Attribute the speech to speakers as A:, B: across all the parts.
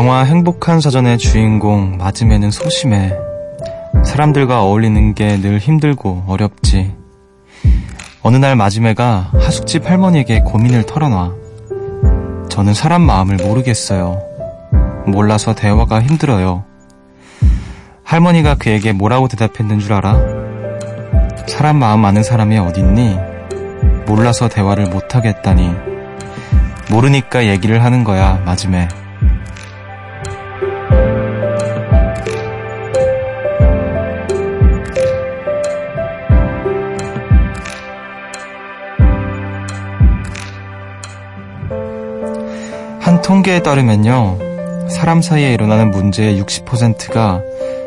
A: 영화 행복한 사전의 주인공 마즘에는 소심해. 사람들과 어울리는 게 늘 힘들고 어렵지. 어느 날 마지매가 하숙집 할머니에게 고민을 털어놔. 저는 사람 마음을 모르겠어요. 몰라서 대화가 힘들어요. 할머니가 그에게 뭐라고 대답했는 줄 알아? 사람 마음 아는 사람이 어딨니? 몰라서 대화를 못하겠다니. 모르니까 얘기를 하는 거야, 마지매. 통계에 따르면요. 사람 사이에 일어나는 문제의 60%가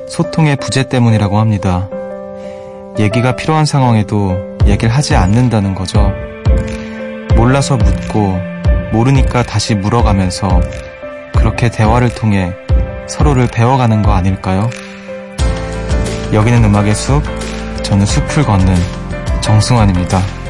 A: 소통의 부재 때문이라고 합니다. 얘기가 필요한 상황에도 얘기를 하지 않는다는 거죠. 몰라서 묻고 모르니까 다시 물어가면서 그렇게 대화를 통해 서로를 배워가는 거 아닐까요? 여기는 음악의 숲, 저는 숲을 걷는 정승환입니다.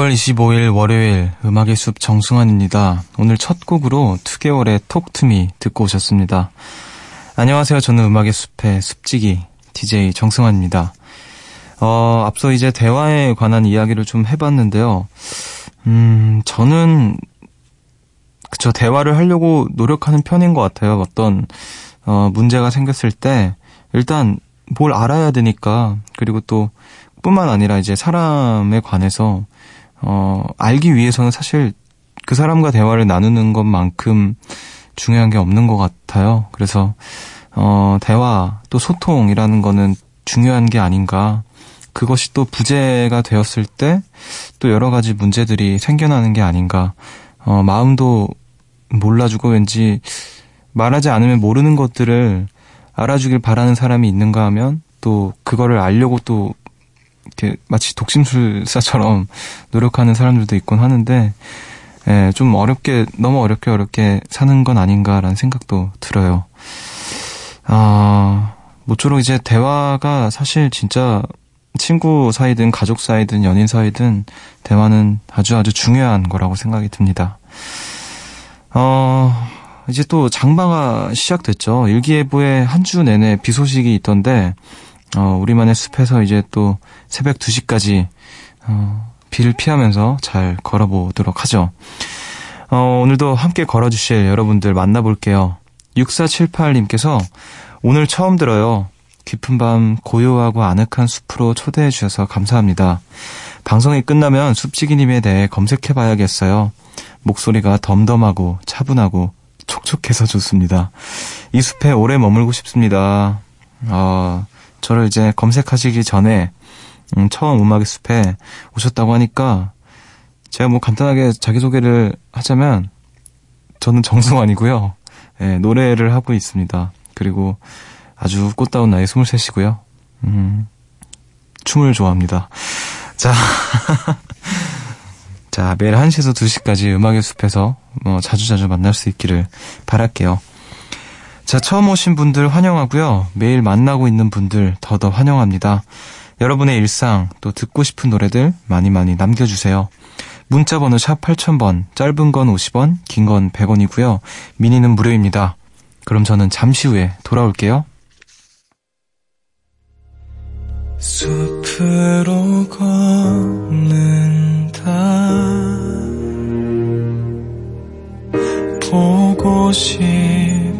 A: 6월 25일 월요일 음악의 숲 정승환입니다. 오늘 첫 곡으로 2개월의 톡투미 듣고 오셨습니다. 안녕하세요. 저는 음악의 숲의 숲지기 DJ 정승환입니다. 어, 앞서 이제 대화에 관한 이야기를 좀 해봤는데요. 음, 저는 그쵸 대화를 하려고 노력하는 편인 것 같아요. 어떤 어, 문제가 생겼을 때 일단 뭘 알아야 되니까 그리고 또 뿐만 아니라 이제 사람에 관해서 어, 알기 위해서는 사실 그 사람과 대화를 나누는 것만큼 중요한 게 없는 것 같아요. 그래서, 어, 대화, 또 소통이라는 거는 중요한 게 아닌가. 그것이 또 부재가 되었을 때 또 여러 가지 문제들이 생겨나는 게 아닌가. 어, 마음도 몰라주고 왠지 말하지 않으면 모르는 것들을 알아주길 바라는 사람이 있는가 하면 또 그거를 알려고 또 이렇게 마치 독심술사처럼 노력하는 사람들도 있곤 하는데 예, 좀 어렵게 너무 어렵게 어렵게 사는 건 아닌가라는 생각도 들어요. 아, 모쪼록 이제 대화가 사실 진짜 친구 사이든 가족 사이든 연인 사이든 대화는 아주 아주 중요한 거라고 생각이 듭니다. 어, 이제 또 장마가 시작됐죠. 일기예보에 한 주 내내 비 소식이 있던데 어, 우리만의 숲에서 이제 또 새벽 2시까지 어, 비를 피하면서 잘 걸어보도록 하죠. 어, 오늘도 함께 걸어주실 여러분들 만나볼게요. 6478님께서 오늘 처음 들어요. 깊은 밤 고요하고 아늑한 숲으로 초대해 주셔서 감사합니다. 방송이 끝나면 숲지기님에 대해 검색해 봐야겠어요. 목소리가 덤덤하고 차분하고 촉촉해서 좋습니다. 이 숲에 오래 머물고 싶습니다. 아, 저를 이제 검색하시기 전에 음, 처음 음악의 숲에 오셨다고 하니까 제가 뭐 간단하게 자기소개를 하자면 저는 정승환이고요. 예, 노래를 하고 있습니다. 그리고 아주 꽃다운 나이 23이고요. 음, 춤을 좋아합니다. 자, 자, 매일 1시에서 2시까지 음악의 숲에서 뭐 자주자주 만날 수 있기를 바랄게요. 자, 처음 오신 분들 환영하고요. 매일 만나고 있는 분들 더더 환영합니다. 여러분의 일상 또 듣고 싶은 노래들 많이 많이 남겨주세요. 문자 번호 샵 8000번, 짧은 건 50원, 긴 건 100원이고요. 미니는 무료입니다. 그럼 저는 잠시 후에 돌아올게요. 숲으로 걷는다 보고 싶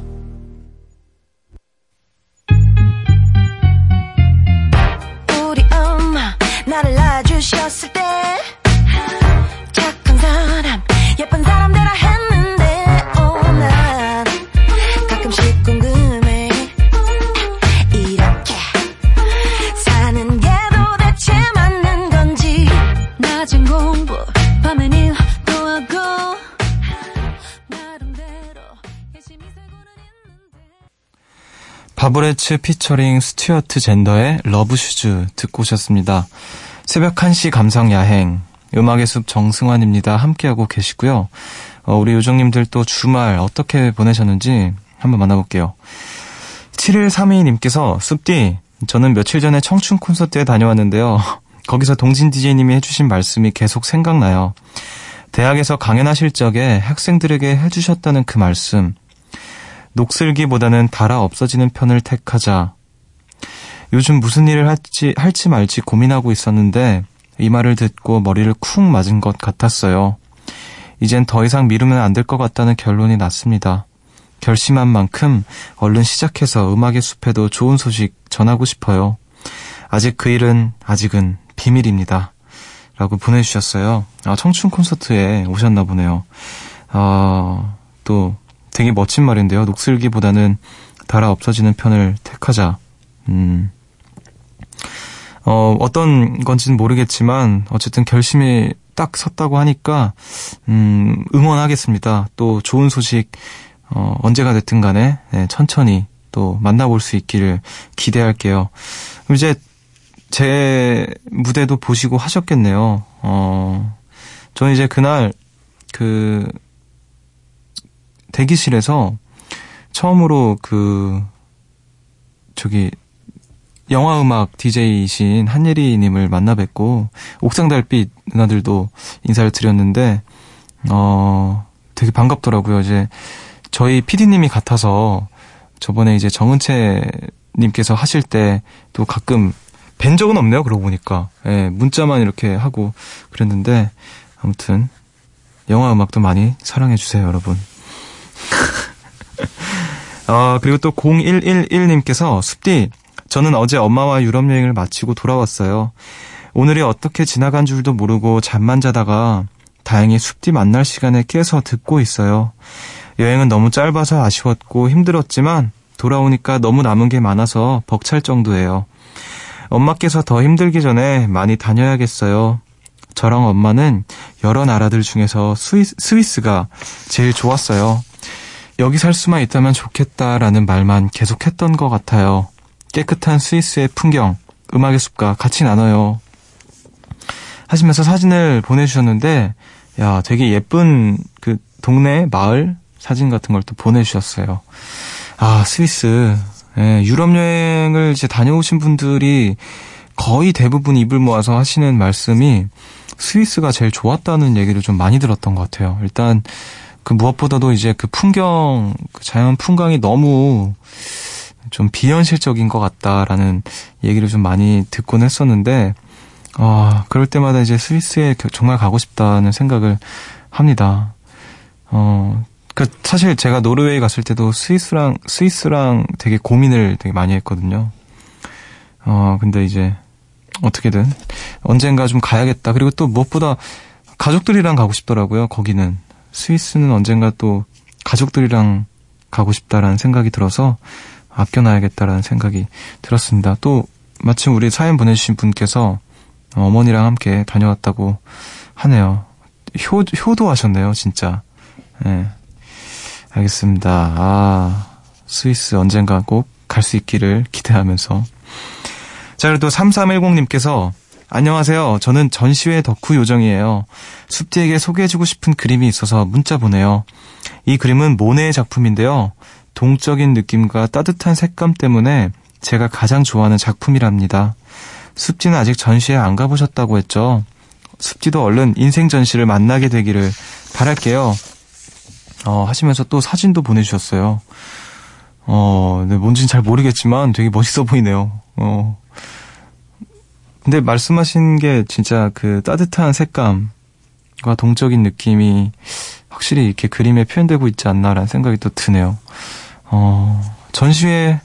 A: 바브레츠 피처링 스튜어트 젠더의 Love Shoes 듣고 오셨습니다. 새벽 1시 감성 야행 음악의 숲 정승환입니다. 함께하고 계시고요. 어, 우리 요정님들 또 주말 어떻게 보내셨는지 한번 만나볼게요. 7132님께서 숲디 저는 며칠 전에 청춘 콘서트에 다녀왔는데요. 거기서 동진 DJ님이 해주신 말씀이 계속 생각나요. 대학에서 강연하실 적에 학생들에게 해주셨다는 그 말씀. 녹슬기보다는 달아 없어지는 편을 택하자. 요즘 무슨 일을 할지, 할지 말지 고민하고 있었는데 이 말을 듣고 머리를 쿵 맞은 것 같았어요. 이젠 더 이상 미루면 안 될 것 같다는 결론이 났습니다. 결심한 만큼 얼른 시작해서 음악의 숲에도 좋은 소식 전하고 싶어요. 아직 그 일은 아직은 비밀입니다. 라고 보내주셨어요. 아, 청춘 콘서트에 오셨나 보네요. 아, 또 되게 멋진 말인데요. 녹슬기보다는 달아 없어지는 편을 택하자. 음. 어, 어떤 건지는 모르겠지만, 어쨌든 결심이 딱 섰다고 하니까, 음, 응원하겠습니다. 또 좋은 소식, 어, 언제가 됐든 간에, 네, 천천히 또 만나볼 수 있기를 기대할게요. 이제 제 무대도 보시고 하셨겠네요. 어, 저는 이제 그날, 그, 대기실에서 처음으로 그, 저기, 영화 음악 DJ이신 한예리 님을 만나 뵙고, 옥상 달빛 누나들도 인사를 드렸는데, 어, 되게 반갑더라고요. 이제, 저희 PD님이 같아서, 저번에 이제 정은채 님께서 하실 때, 또 가끔 뵌 적은 없네요. 그러고 보니까. 예, 문자만 이렇게 하고 그랬는데, 아무튼, 영화 음악도 많이 사랑해 주세요, 여러분. 아, 그리고 또 0111님께서 숲디, 저는 어제 엄마와 유럽 여행을 마치고 돌아왔어요. 오늘이 어떻게 지나간 줄도 모르고 잠만 자다가 다행히 숲디 만날 시간에 깨서 듣고 있어요. 여행은 너무 짧아서 아쉬웠고 힘들었지만 돌아오니까 너무 남은 게 많아서 벅찰 정도예요. 엄마께서 더 힘들기 전에 많이 다녀야겠어요. 저랑 엄마는 여러 나라들 중에서 스위스, 스위스가 제일 좋았어요. 여기 살 수만 있다면 좋겠다라는 말만 계속했던 것 같아요. 깨끗한 스위스의 풍경, 음악의 숲과 같이 나눠요. 하시면서 사진을 보내주셨는데, 야, 되게 예쁜 그 동네 마을 사진 같은 걸 또 보내주셨어요. 아, 스위스. 예, 유럽 여행을 이제 다녀오신 분들이 거의 대부분 입을 모아서 하시는 말씀이 스위스가 제일 좋았다는 얘기를 좀 많이 들었던 것 같아요. 일단 그 무엇보다도 이제 그 풍경, 그 자연 풍광이 너무 좀 비현실적인 것 같다라는 얘기를 좀 많이 듣곤 했었는데, 아, 그럴 때마다 이제 스위스에 정말 가고 싶다는 생각을 합니다. 어, 그 사실 제가 노르웨이 갔을 때도 스위스랑 스위스랑 되게 고민을 되게 많이 했거든요. 어, 근데 이제 어떻게든 언젠가 좀 가야겠다. 그리고 또 무엇보다 가족들이랑 가고 싶더라고요. 거기는 스위스는 언젠가 또 가족들이랑 가고 싶다라는 생각이 들어서 아껴놔야겠다라는 생각이 들었습니다. 또 마침 우리 사연 보내주신 분께서 어머니랑 함께 다녀왔다고 하네요. 효, 효도하셨네요, 진짜. 예. 네. 알겠습니다. 아, 스위스 언젠가 꼭 갈 수 있기를 기대하면서. 자, 그래도 3310님께서 안녕하세요. 저는 전시회 덕후 요정이에요. 숲디에게 소개해주고 싶은 그림이 있어서 문자 보내요. 이 그림은 모네의 작품인데요. 동적인 느낌과 따뜻한 색감 때문에 제가 가장 좋아하는 작품이랍니다. 숲지는 아직 전시회 안 가보셨다고 했죠. 숲지도 얼른 인생 전시를 만나게 되기를 바랄게요. 어, 하시면서 또 사진도 보내주셨어요. 어, 네, 뭔지는 잘 모르겠지만 되게 멋있어 보이네요. 어. 근데 말씀하신 게 진짜 그 따뜻한 색감과 동적인 느낌이 확실히 이렇게 그림에 표현되고 있지 않나라는 생각이 또 드네요. 어, 전시회에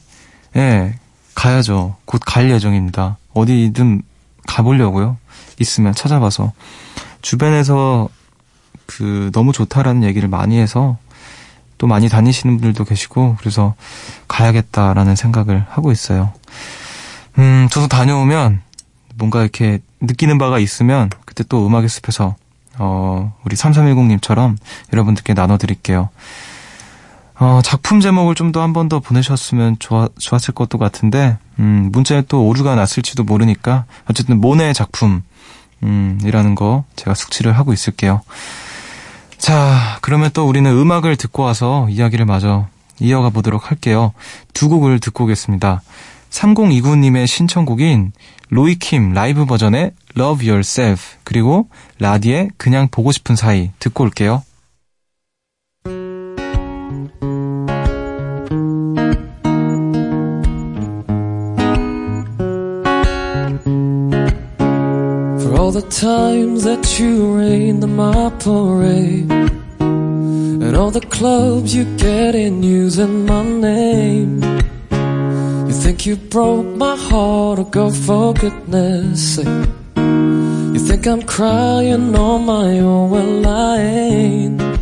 A: 가야죠. 곧 갈 예정입니다. 어디든 가보려고요. 있으면 찾아봐서. 주변에서 그 너무 좋다라는 얘기를 많이 해서 또 많이 다니시는 분들도 계시고 그래서 가야겠다라는 생각을 하고 있어요. 음, 저도 다녀오면 뭔가 이렇게 느끼는 바가 있으면 그때 또 음악의 숲에서 어, 우리 3310님처럼 여러분들께 나눠드릴게요. 어, 작품 제목을 좀 더 한 번 더 보내셨으면 좋아, 좋았을 것도 같은데, 음, 문자에 또 오류가 났을지도 모르니까, 어쨌든 모네 작품, 음, 이라는 거 제가 숙지를 하고 있을게요. 자, 그러면 또 우리는 음악을 듣고 와서 이야기를 마저 이어가 보도록 할게요. 두 곡을 듣고 오겠습니다. 3029님의 신청곡인 로이킴 라이브 버전의 Love Yourself 그리고 라디의 그냥 보고 싶은 사이 듣고 올게요.
B: For all the times that you rained on my parade And all the clubs you get in using my name You think you broke my heart, oh girl, for goodness sake. You think I'm crying on my own, well I ain't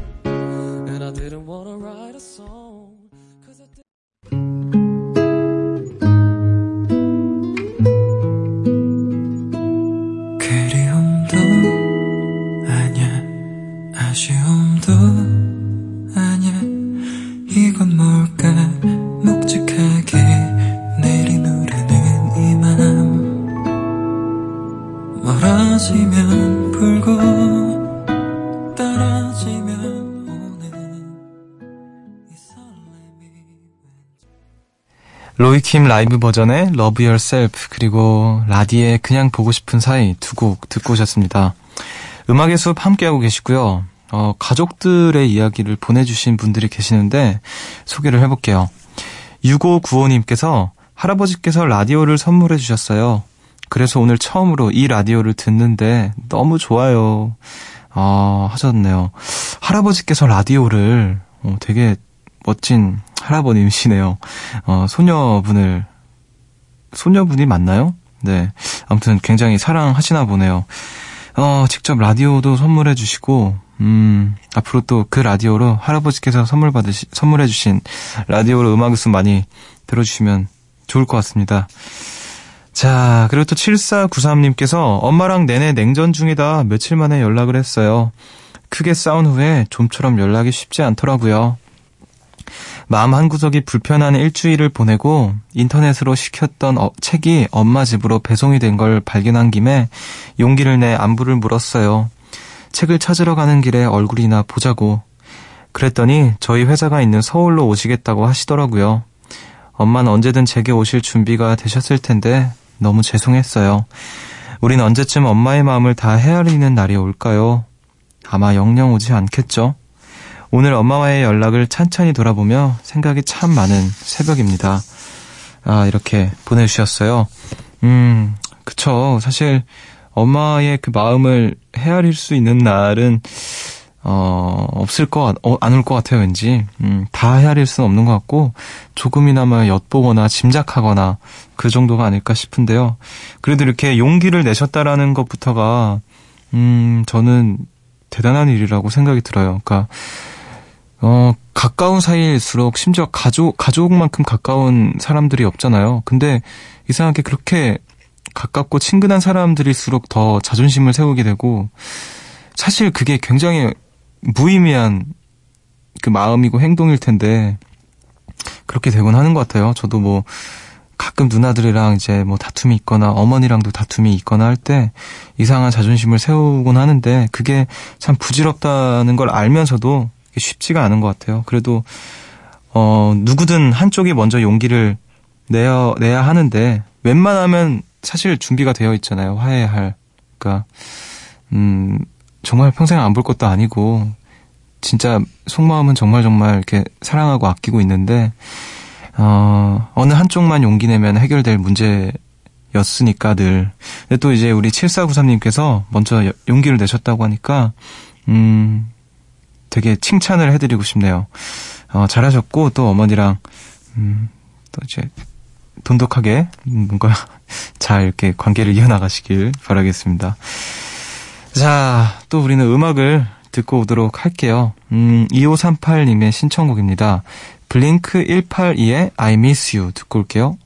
A: 로이킴 라이브 버전의 Love Yourself 그리고 라디의 그냥 보고 싶은 사이 두 곡 듣고 오셨습니다. 음악의 숲 함께하고 계시고요. 어, 가족들의 이야기를 보내주신 분들이 계시는데 소개를 해볼게요. 6595님께서 할아버지께서 라디오를 선물해 주셨어요. 그래서 오늘 처음으로 이 라디오를 듣는데 너무 좋아요. 아, 하셨네요. 할아버지께서 라디오를 어, 되게 멋진 할아버님이시네요. 어, 소녀분을, 소녀분이 맞나요? 네. 아무튼 굉장히 사랑하시나 보네요. 어, 직접 라디오도 선물해 주시고, 음, 앞으로 또 그 라디오로 할아버지께서 선물 받으시, 선물해 주신 라디오로 음악을 좀 많이 들어주시면 좋을 것 같습니다. 자, 그리고 또 7493님께서 엄마랑 내내 냉전 중이다 며칠 만에 연락을 했어요. 크게 싸운 후에 좀처럼 연락이 쉽지 않더라고요. 마음 한구석이 불편한 일주일을 보내고 인터넷으로 시켰던 어, 책이 엄마 집으로 배송이 된 걸 발견한 김에 용기를 내 안부를 물었어요. 책을 찾으러 가는 길에 얼굴이나 보자고. 그랬더니 저희 회사가 있는 서울로 오시겠다고 하시더라고요. 엄마는 언제든 제게 오실 준비가 되셨을 텐데 너무 죄송했어요. 우린 언제쯤 엄마의 마음을 다 헤아리는 날이 올까요? 아마 영영 오지 않겠죠? 오늘 엄마와의 연락을 찬찬히 돌아보며 생각이 참 많은 새벽입니다. 아, 이렇게 보내주셨어요. 음, 그쵸. 사실, 엄마의 그 마음을 헤아릴 수 있는 날은, 어, 없을 것, 같- 어, 안올 것 같아요, 왠지. 음, 다 헤아릴 수는 없는 것 같고, 조금이나마 엿보거나 짐작하거나, 그 정도가 아닐까 싶은데요. 그래도 이렇게 용기를 내셨다라는 것부터가, 음, 저는 대단한 일이라고 생각이 들어요. 그러니까, 어, 가까운 사이일수록 심지어 가족, 가족만큼 가까운 사람들이 없잖아요. 근데 이상하게 그렇게 가깝고 친근한 사람들일수록 더 자존심을 세우게 되고, 사실 그게 굉장히 무의미한 그 마음이고 행동일 텐데, 그렇게 되곤 하는 것 같아요. 저도 뭐, 가끔 누나들이랑 이제 뭐 다툼이 있거나 어머니랑도 다툼이 있거나 할 때 이상한 자존심을 세우곤 하는데 그게 참 부질없다는 걸 알면서도 쉽지가 않은 것 같아요. 그래도 어 누구든 한쪽이 먼저 용기를 내야 내야 하는데 웬만하면 사실 준비가 되어 있잖아요. 화해할 그러니까 음 정말 평생 안 볼 것도 아니고 진짜 속마음은 정말 정말 이렇게 사랑하고 아끼고 있는데, 어, 어느 한쪽만 용기 내면 해결될 문제였으니까 늘. 근데 또 이제 우리 7493님께서 먼저 여- 용기를 내셨다고 하니까, 음, 되게 칭찬을 해드리고 싶네요. 어, 잘하셨고, 또 어머니랑, 음, 또 이제, 돈독하게, 음, 뭔가, 잘 이렇게 관계를 이어나가시길 바라겠습니다. 자, 또 우리는 음악을 듣고 오도록 할게요. 음, 2538님의 신청곡입니다. 블링크 182의 I Miss You 듣고 올게요.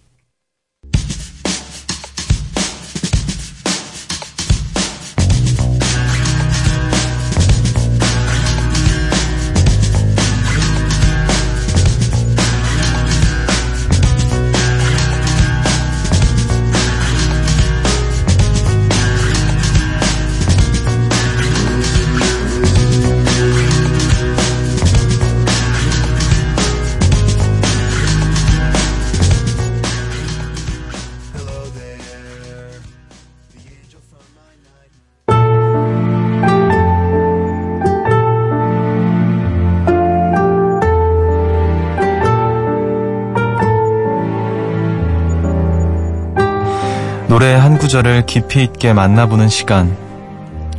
A: 노래 한 구절을 깊이 있게 만나보는 시간.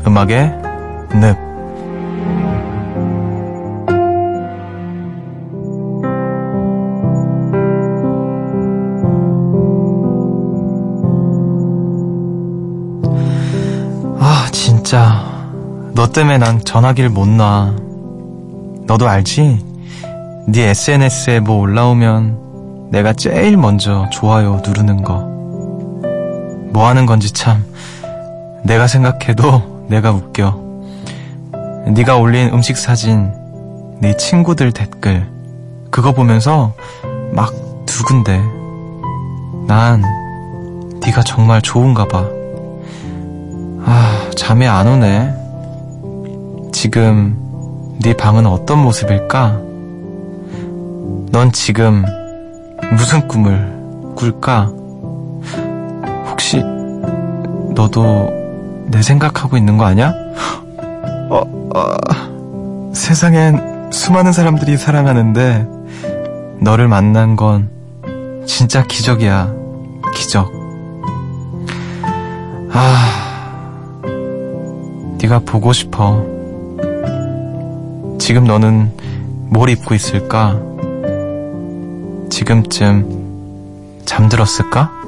A: 음악의 늪. 아, 진짜. 너 때문에 난 전화기를 못 놔. 너도 알지? 네 SNS에 뭐 올라오면 내가 제일 먼저 좋아요 누르는 거. 뭐 하는 건지 참 내가 생각해도 내가 웃겨. 네가 올린 음식 사진, 네 친구들 댓글 그거 보면서 막 두근데 난 네가 정말 좋은가 봐. 아, 잠이 안 오네. 지금 네 방은 어떤 모습일까? 넌 지금 무슨 꿈을 꿀까? 너도 내 생각하고 있는 거 아니야? 어, 어, 세상엔 수많은 사람들이 사랑하는데 너를 만난 건 진짜 기적이야. 기적. 아, 네가 보고 싶어. 지금 너는 뭘 입고 있을까? 지금쯤 잠들었을까?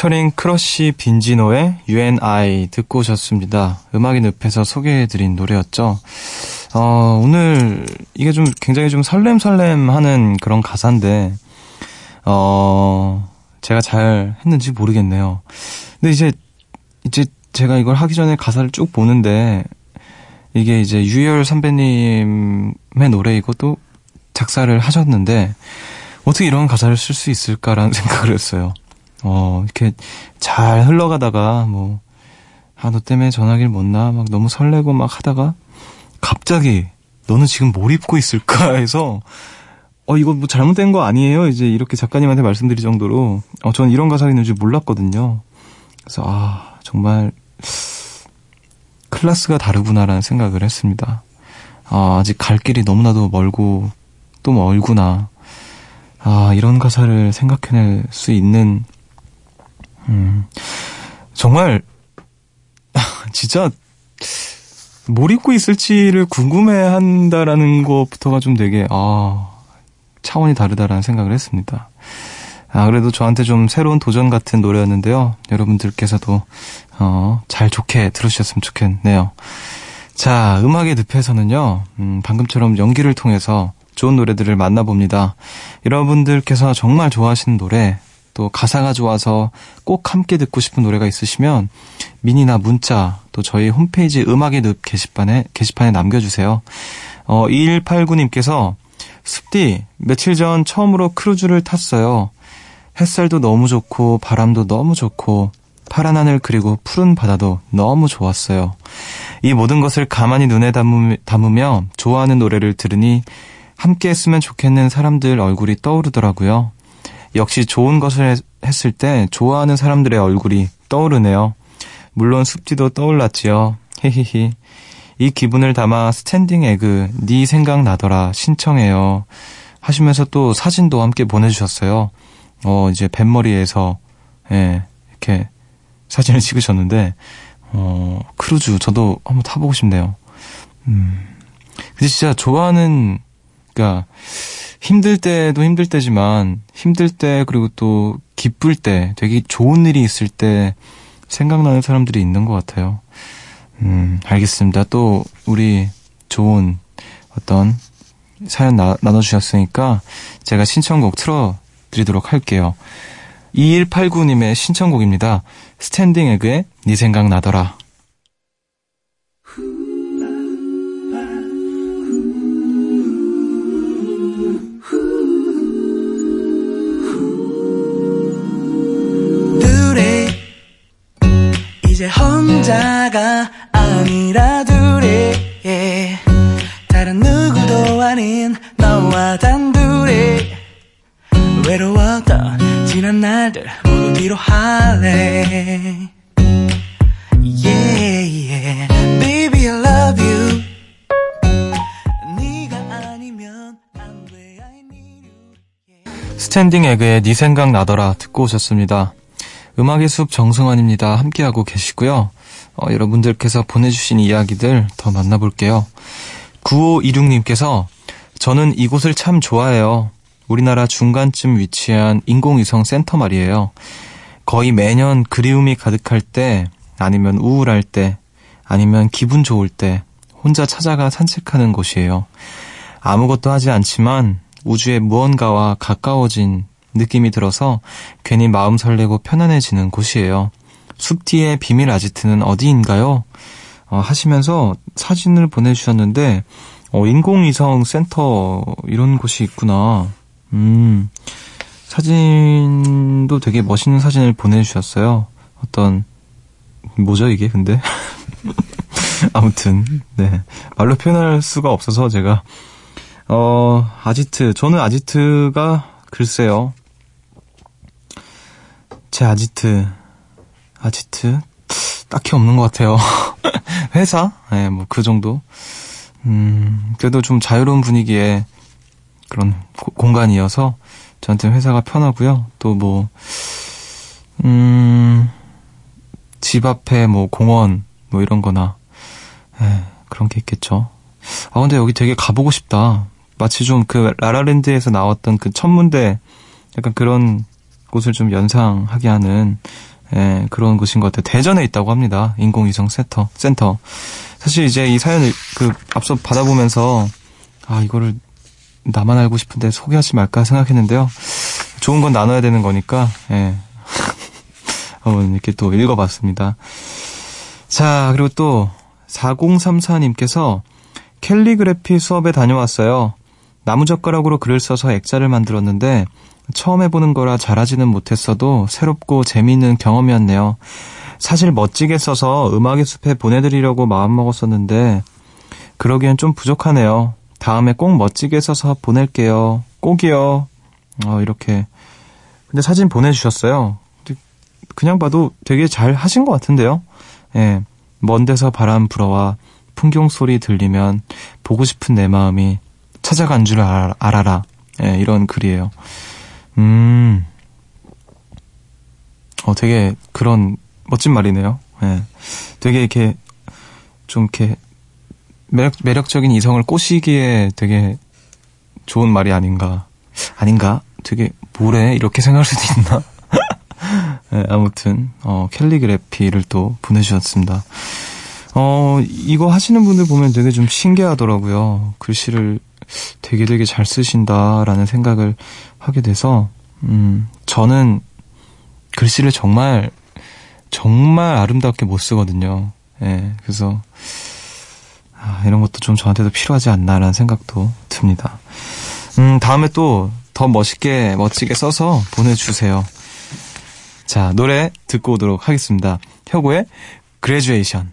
A: 피처링 크러쉬 빈지노의 U & I 듣고 오셨습니다. 음악의 늪에서 소개해드린 노래였죠. 어, 오늘 이게 좀 굉장히 좀 설렘설렘 하는 그런 가사인데, 어, 제가 잘 했는지 모르겠네요. 근데 이제, 이제 제가 이걸 하기 전에 가사를 쭉 보는데, 이게 이제 유열 선배님의 노래이고 또 작사를 하셨는데, 어떻게 이런 가사를 쓸 수 있을까라는 생각을 했어요. 어, 이렇게 잘 흘러가다가, 뭐, 아, 너 때문에 전화기를 못 나, 막 너무 설레고 막 하다가, 갑자기, 너는 지금 뭘 입고 있을까 해서, 어, 이거 뭐 잘못된 거 아니에요? 이제 이렇게 작가님한테 말씀드릴 정도로, 어, 저는 이런 가사가 있는 줄 몰랐거든요. 그래서, 아, 정말, 클래스가 다르구나라는 생각을 했습니다. 아, 아직 갈 길이 너무나도 멀고, 또 멀구나. 아, 이런 가사를 생각해낼 수 있는, 음, 정말, 진짜, 뭘 입고 있을지를 궁금해 한다라는 것부터가 좀 되게, 아, 차원이 다르다라는 생각을 했습니다. 아, 그래도 저한테 좀 새로운 도전 같은 노래였는데요. 여러분들께서도, 어, 잘 좋게 들으셨으면 좋겠네요. 자, 음악의 늪에서는요, 음, 방금처럼 연기를 통해서 좋은 노래들을 만나봅니다. 여러분들께서 정말 좋아하시는 노래, 또 가사가 좋아서 꼭 함께 듣고 싶은 노래가 있으시면 미니나 문자 또 저희 홈페이지 음악의 늪 게시판에 게시판에 남겨주세요. 어, 2189님께서 습디 며칠 전 처음으로 크루즈를 탔어요. 햇살도 너무 좋고 바람도 너무 좋고 파란 하늘 그리고 푸른 바다도 너무 좋았어요. 이 모든 것을 가만히 눈에 담으, 담으며 좋아하는 노래를 들으니 함께 했으면 좋겠는 사람들 얼굴이 떠오르더라고요. 역시 좋은 것을 했, 을 때 좋아하는 사람들의 얼굴이 떠오르네요. 물론 숲디도 떠올랐지요. 히히히. 이 기분을 담아 스탠딩 에그 네 생각 나더라 신청해요. 하시면서 또 사진도 함께 보내주셨어요. 어 이제 뱃머리에서 예 이렇게 사진을 찍으셨는데 어 크루즈 저도 한번 타보고 싶네요. 음 근데 진짜 좋아하는 그러니까 힘들 때도 힘들 때지만 힘들 때 그리고 또 기쁠 때 되게 좋은 일이 있을 때 생각나는 사람들이 있는 것 같아요. 음, 알겠습니다. 또 우리 좋은 어떤 사연 나, 나눠주셨으니까 제가 신청곡 틀어드리도록 할게요. 2189님의 신청곡입니다. 스탠딩 에그의 네 생각 나더라.
C: 이제 혼자가 아니라 둘이. yeah. 다른 누구도 아닌 너와 단둘이. 외로웠던 지난 날들 모두 뒤로 할래. Yeah, yeah. Baby I love you.
A: 스탠딩 에그의 네 생각 나더라 듣고 오셨습니다. 음악의 숲 정승환입니다. 함께하고 계시고요. 어, 여러분들께서 보내주신 이야기들 더 만나볼게요. 9526님께서 저는 이곳을 참 좋아해요. 우리나라 중간쯤 위치한 인공위성 센터 말이에요. 거의 매년 그리움이 가득할 때, 아니면 우울할 때, 아니면 기분 좋을 때, 혼자 찾아가 산책하는 곳이에요. 아무것도 하지 않지만 우주의 무언가와 가까워진 느낌이 들어서 괜히 마음 설레고 편안해지는 곳이에요. 숲뒤의 비밀 아지트는 어디인가요? 어, 하시면서 사진을 보내주셨는데, 어, 인공위성 센터, 이런 곳이 있구나. 음, 사진도 되게 멋있는 사진을 보내주셨어요. 어떤, 뭐죠, 이게, 근데? 아무튼, 네. 말로 표현할 수가 없어서 제가, 어, 아지트. 저는 아지트가, 글쎄요. 제 아지트, 아지트, 딱히 없는 것 같아요. 회사? 예, 네, 뭐, 그 정도. 음, 그래도 좀 자유로운 분위기의 그런 고, 공간이어서 저한테 회사가 편하고요. 또 뭐, 음, 집 앞에 뭐 공원, 뭐 이런 거나, 예, 그런 게 있겠죠. 아, 근데 여기 되게 가보고 싶다. 마치 좀 그 라라랜드에서 나왔던 그 천문대 약간 그런 곳을 좀 연상하게 하는 예, 그런 곳인 것 같아요. 대전에 있다고 합니다. 인공위성 센터. 센터. 사실 이제 이 사연을 그 앞서 받아보면서 아 이거를 나만 알고 싶은데 소개하지 말까 생각했는데요. 좋은 건 나눠야 되는 거니까 예. 한번 이렇게 또 읽어봤습니다. 자 그리고 또 4034님께서 캘리그래피 수업에 다녀왔어요. 나무젓가락으로 글을 써서 액자를 만들었는데 처음 해보는 거라 잘하지는 못했어도 새롭고 재미있는 경험이었네요. 사실 멋지게 써서 음악의 숲에 보내드리려고 마음먹었었는데 그러기엔 좀 부족하네요. 다음에 꼭 멋지게 써서 보낼게요. 꼭이요. 어, 이렇게. 근데 사진 보내주셨어요. 그냥 봐도 되게 잘 하신 것 같은데요. 예. 먼 데서 바람 불어와 풍경 소리 들리면 보고 싶은 내 마음이 찾아간 줄 알 아라. 예, 이런 글이에요. 음, 어, 되게 그런 멋진 말이네요. 예. 되게 이렇게 좀 이렇게 매력, 매력적인 이성을 꼬시기에 되게 좋은 말이 아닌가. 아닌가? 되게 뭐래 이렇게 생각할 수도 있나? 네, 아무튼 어, 캘리그래피를 또 보내주셨습니다. 어 이거 하시는 분들 보면 되게 좀 신기하더라고요. 글씨를 되게 되게 잘 쓰신다라는 생각을 하게 돼서 음 저는 글씨를 정말 정말 아름답게 못 쓰거든요. 예, 그래서 아, 이런 것도 좀 저한테도 필요하지 않나라는 생각도 듭니다. 음, 다음에 또 더 멋있게, 멋지게 써서 보내주세요. 자, 노래 듣고 오도록 하겠습니다. 혁오의 그레듀에이션.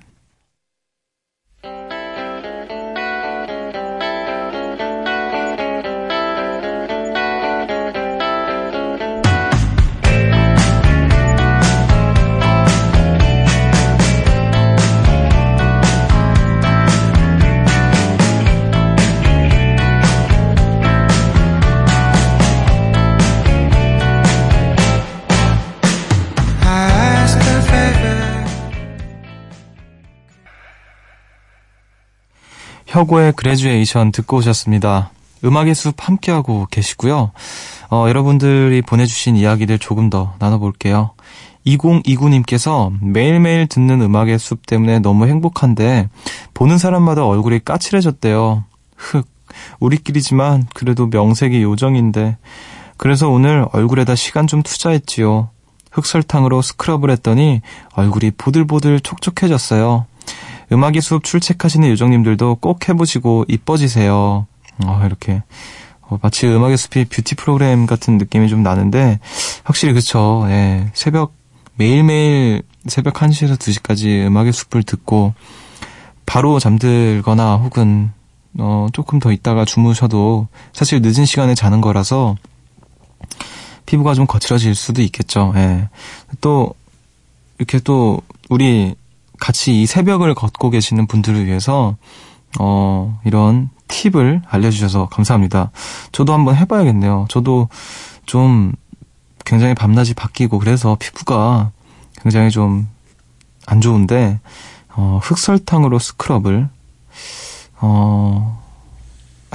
A: 혁오의 그레듀에이션 듣고 오셨습니다. 음악의 숲 함께하고 계시고요. 어, 여러분들이 보내주신 이야기들 조금 더 나눠볼게요. 2029님께서 매일매일 듣는 음악의 숲 때문에 너무 행복한데 보는 사람마다 얼굴이 까칠해졌대요. 흑. 우리끼리지만 그래도 명색이 요정인데 그래서 오늘 얼굴에다 시간 좀 투자했지요. 흑설탕으로 스크럽을 했더니 얼굴이 보들보들 촉촉해졌어요. 음악의 숲 출첵하시는 요정님들도 꼭 해보시고 이뻐지세요. 어, 이렇게. 어, 마치 음악의 숲이 뷰티 프로그램 같은 느낌이 좀 나는데, 확실히 그쵸. 예, 새벽, 매일매일 새벽 1시에서 2시까지 음악의 숲을 듣고, 바로 잠들거나 혹은, 어, 조금 더 있다가 주무셔도 사실 늦은 시간에 자는 거라서, 피부가 좀 거칠어질 수도 있겠죠. 예. 또, 이렇게 또, 우리 같이 이 새벽을 걷고 계시는 분들을 위해서 어, 이런 팁을 알려주셔서 감사합니다. 저도 한번 해봐야겠네요. 저도 좀 굉장히 밤낮이 바뀌고 그래서 피부가 굉장히 좀 안 좋은데 어, 흑설탕으로 스크럽을 어,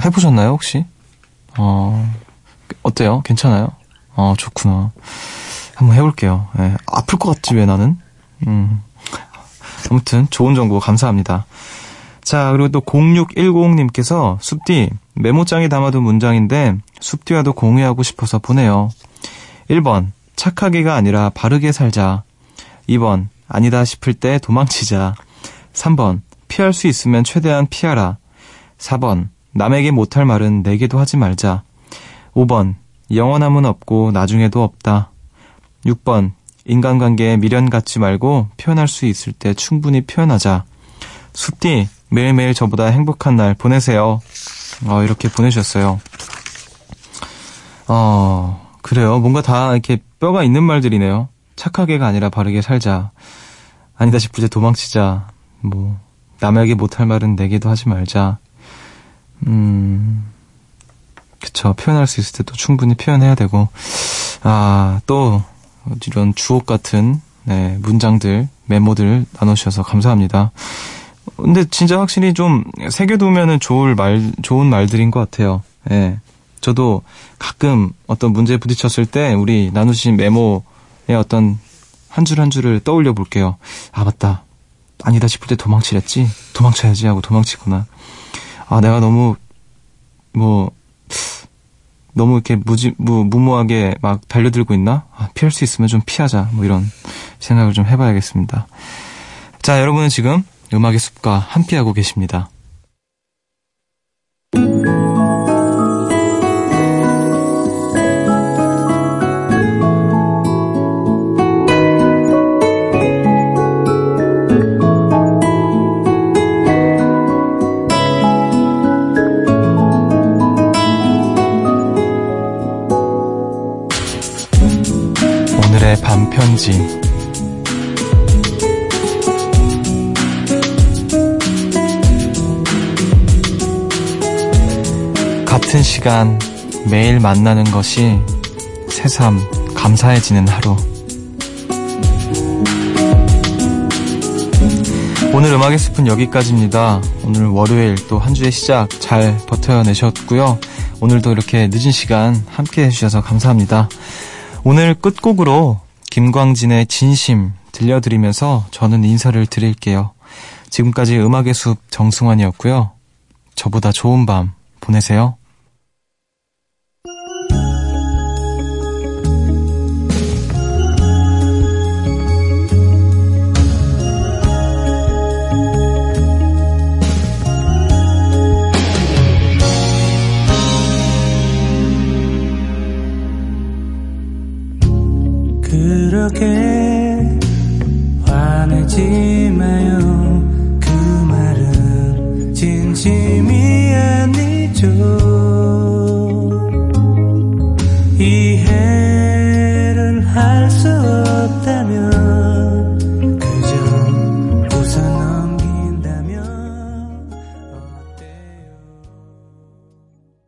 A: 해보셨나요 혹시? 어, 어때요? 괜찮아요? 어, 좋구나. 한번 해볼게요. 예, 아플 것 같지 왜 나는? 음. 아무튼 좋은 정보 감사합니다. 자, 그리고 또 0610님께서 숲디 메모장에 담아둔 문장인데 숲디와도 공유하고 싶어서 보내요. 1번 착하게가 아니라 바르게 살자. 2번 아니다 싶을 때 도망치자. 3번 피할 수 있으면 최대한 피하라. 4번 남에게 못할 말은 내게도 하지 말자. 5번 영원함은 없고 나중에도 없다. 6번 인간관계에 미련 갖지 말고 표현할 수 있을 때 충분히 표현하자. 숲디 매일매일 저보다 행복한 날 보내세요. 어, 이렇게 보내주셨어요. 어, 그래요. 뭔가 다 이렇게 뼈가 있는 말들이네요. 착하게가 아니라 바르게 살자. 아니다 싶을 때 도망치자. 뭐, 남에게 못할 말은 내게도 하지 말자. 음, 그쵸. 표현할 수 있을 때 또 충분히 표현해야 되고. 아, 또, 이런 주옥 같은, 네, 문장들, 메모들 나눠주셔서 감사합니다. 근데 진짜 확실히 좀 새겨두면은 좋을 말, 좋은 말들인 것 같아요. 예. 저도 가끔 어떤 문제에 부딪혔을 때 우리 나누신 메모의 어떤 한 줄한 줄을 떠올려 볼게요. 아, 맞다. 아니다 싶을 때 도망치랬지? 도망쳐야지 하고 도망치거나. 아, 내가 너무, 뭐, 너무 이렇게 무지, 무, 무모하게 막 달려들고 있나? 아, 피할 수 있으면 좀 피하자. 뭐 이런 생각을 좀 해봐야겠습니다. 자, 여러분은 지금 음악의 숲과 함께하고 계십니다. 편지. 같은 시간 매일 만나는 것이 새삼 감사해지는 하루. 오늘 음악의 숲은 여기까지입니다. 오늘 월요일 또 한 주의 시작 잘 버텨내셨고요. 오늘도 이렇게 늦은 시간 함께 해주셔서 감사합니다. 오늘 끝곡으로 김광진의 진심 들려드리면서 저는 인사를 드릴게요. 지금까지 음악의 숲 정승환이었고요. 저보다 좋은 밤 보내세요.
D: 그렇게 화내지 마요. 그 말은 진심이 아니죠.